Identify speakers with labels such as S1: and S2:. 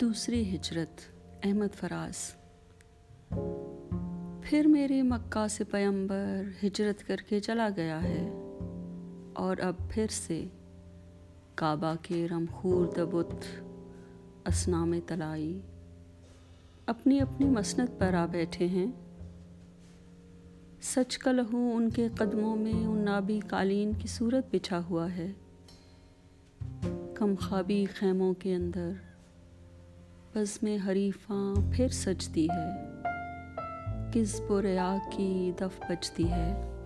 S1: دوسری ہجرت، احمد فراز۔ پھر میرے مکہ سے پیمبر ہجرت کر کے چلا گیا ہے اور اب پھر سے کعبہ کے رمخور دبت اسنام تلائی اپنی اپنی مسنت پر آ بیٹھے ہیں۔ سچ کا لہو ان کے قدموں میں ان نابی قالین کی صورت بچھا ہوا ہے۔ کم خوابی خیموں کے اندر بزم میں حریفاں پھر سجتی ہے۔ کس بریا کی دف بجتی ہے۔